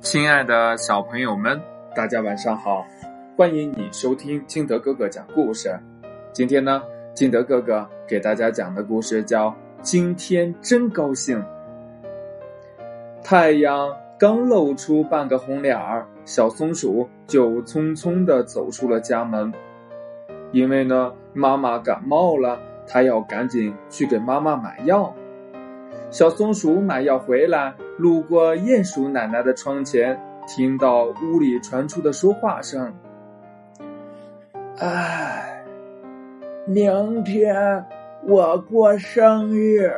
亲爱的小朋友们，大家晚上好！欢迎你收听金德哥哥讲故事。今天呢，金德哥哥给大家讲的故事叫《今天真高兴》。太阳刚露出半个红脸儿，小松鼠就匆匆的走出了家门。因为呢，妈妈感冒了，它要赶紧去给妈妈买药。小松鼠买药回来，路过鼹鼠奶奶的窗前，听到屋里传出的说话声：“哎，明天我过生日，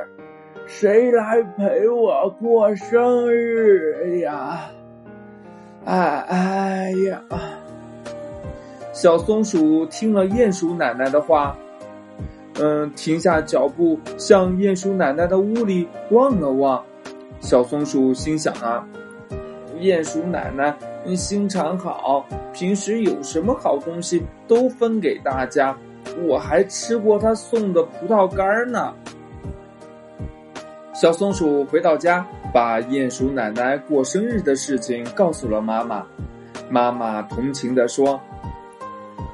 谁来陪我过生日呀？哎哎呀！”小松鼠听了鼹鼠奶奶的话。嗯，停下脚步，向鼹鼠奶奶的屋里望了望。小松鼠心想啊，鼹鼠奶奶心肠好，平时有什么好东西都分给大家，我还吃过她送的葡萄干呢。小松鼠回到家，把鼹鼠奶奶过生日的事情告诉了妈妈。妈妈同情地说：“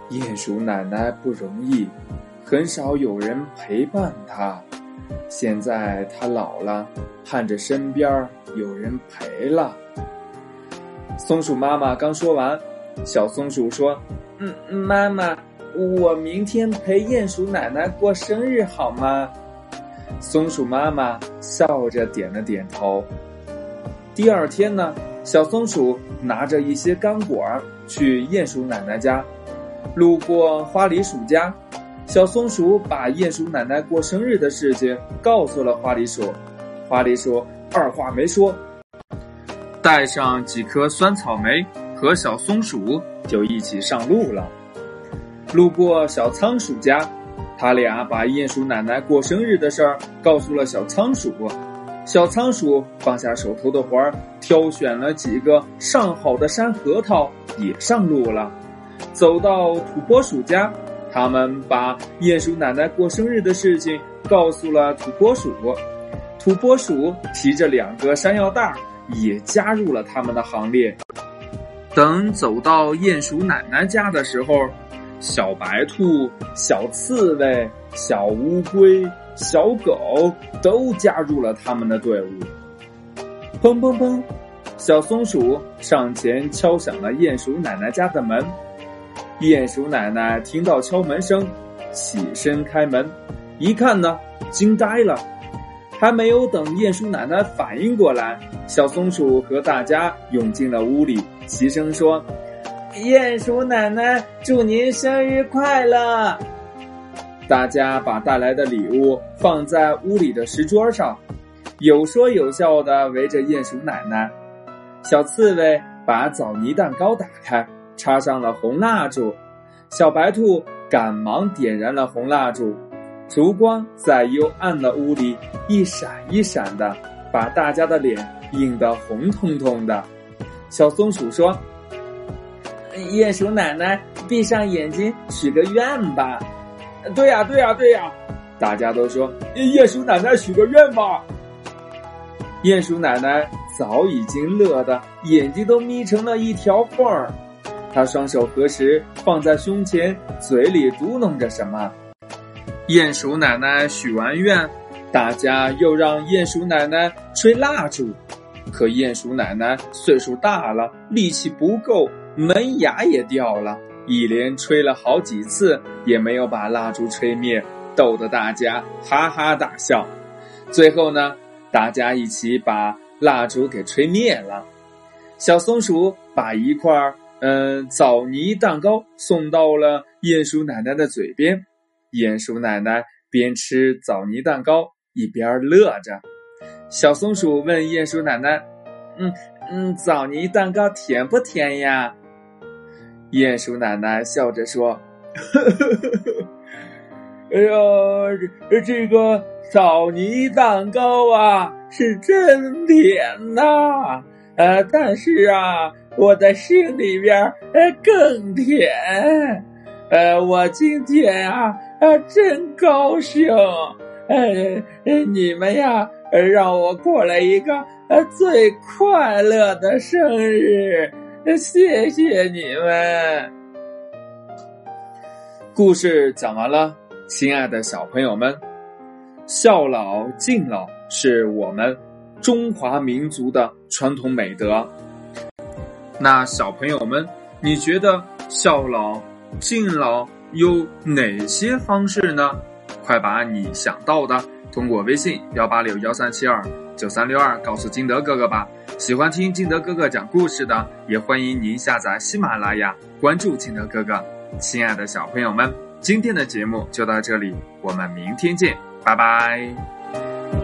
鼹鼠奶奶不容易。”很少有人陪伴她，现在他老了，盼着身边有人陪了。松鼠妈妈刚说完，小松鼠说：“嗯，妈妈，我明天陪鼹鼠奶奶过生日好吗？”松鼠妈妈笑着点了点头。第二天呢，小松鼠拿着一些干果去鼹鼠奶奶家，路过花梨鼠家。小松鼠把鼹鼠奶奶过生日的事情告诉了花梨鼠，花梨鼠二话没说，带上几颗酸草莓和小松鼠就一起上路了。路过小仓鼠家，他俩把鼹鼠奶奶过生日的事儿告诉了小仓鼠，小仓鼠放下手头的活儿，挑选了几个上好的山核桃也上路了。走到土拨鼠家。他们把鼹鼠奶奶过生日的事情告诉了土拨鼠，土拨鼠提着两个山药袋也加入了他们的行列。等走到鼹鼠奶奶家的时候，小白兔、小刺猬、小乌龟、小狗都加入了他们的队伍。砰砰砰，小松鼠上前敲响了鼹鼠奶奶家的门。鼹鼠奶奶听到敲门声，起身开门，一看呢，惊呆了。还没有等鼹鼠奶奶反应过来，小松鼠和大家涌进了屋里，齐声说：“鼹鼠奶奶，祝您生日快乐！”大家把带来的礼物放在屋里的石桌上，有说有笑的围着鼹鼠奶奶。小刺猬把枣泥蛋糕打开。插上了红蜡烛，小白兔赶忙点燃了红蜡烛，烛光在幽暗的屋里一闪一闪的，把大家的脸映得红彤彤的。小松鼠说：“鼹鼠奶奶，闭上眼睛许个愿吧。”“对呀，对呀，对呀！”大家都说：“鼹鼠奶奶许个愿吧。”鼹鼠奶奶早已经乐得眼睛都眯成了一条缝儿。他双手合十，放在胸前，嘴里嘟囔着什么。鼹鼠奶奶许完愿，大家又让鼹鼠奶奶吹蜡烛。可鼹鼠奶奶岁数大了，力气不够，门牙也掉了，一连吹了好几次，也没有把蜡烛吹灭，逗得大家哈哈大笑。最后呢，大家一起把蜡烛给吹灭了。小松鼠把一块嗯，枣泥蛋糕送到了鼹鼠奶奶的嘴边，鼹鼠奶奶边吃枣泥蛋糕一边乐着。小松鼠问鼹鼠奶奶：“嗯嗯，枣泥蛋糕甜不甜呀？”鼹鼠奶奶笑着说：“呵呵呵呵，哎呀，这这个枣泥蛋糕啊，是真甜呐！呃，但是啊。”我的心里边呃更甜，呃，我今天啊啊真高兴，呃，你们呀让我过了一个呃最快乐的生日！谢谢你们。故事讲完了，亲爱的小朋友们，孝老敬老是我们中华民族的传统美德。那小朋友们，你觉得孝老敬老有哪些方式呢？快把你想到的通过微信幺八六幺三七二九三六二告诉金德哥哥吧。喜欢听金德哥哥讲故事的，也欢迎您下载喜马拉雅，关注金德哥哥。亲爱的小朋友们，今天的节目就到这里，我们明天见，拜拜。